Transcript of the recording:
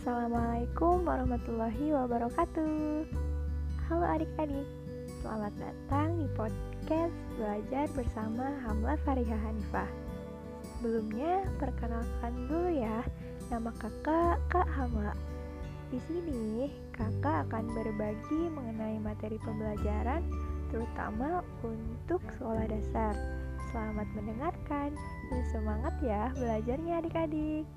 Assalamualaikum warahmatullahi wabarakatuh. Halo adik-adik Selamat datang di podcast Belajar bersama Hamla Fariha Hanifah. Sebelumnya, perkenalkan dulu ya Nama kakak, Kak Hamla. Di sini, kakak akan berbagi mengenai materi pembelajaran Terutama untuk sekolah dasar. Selamat mendengarkan dan semangat ya belajarnya adik-adik.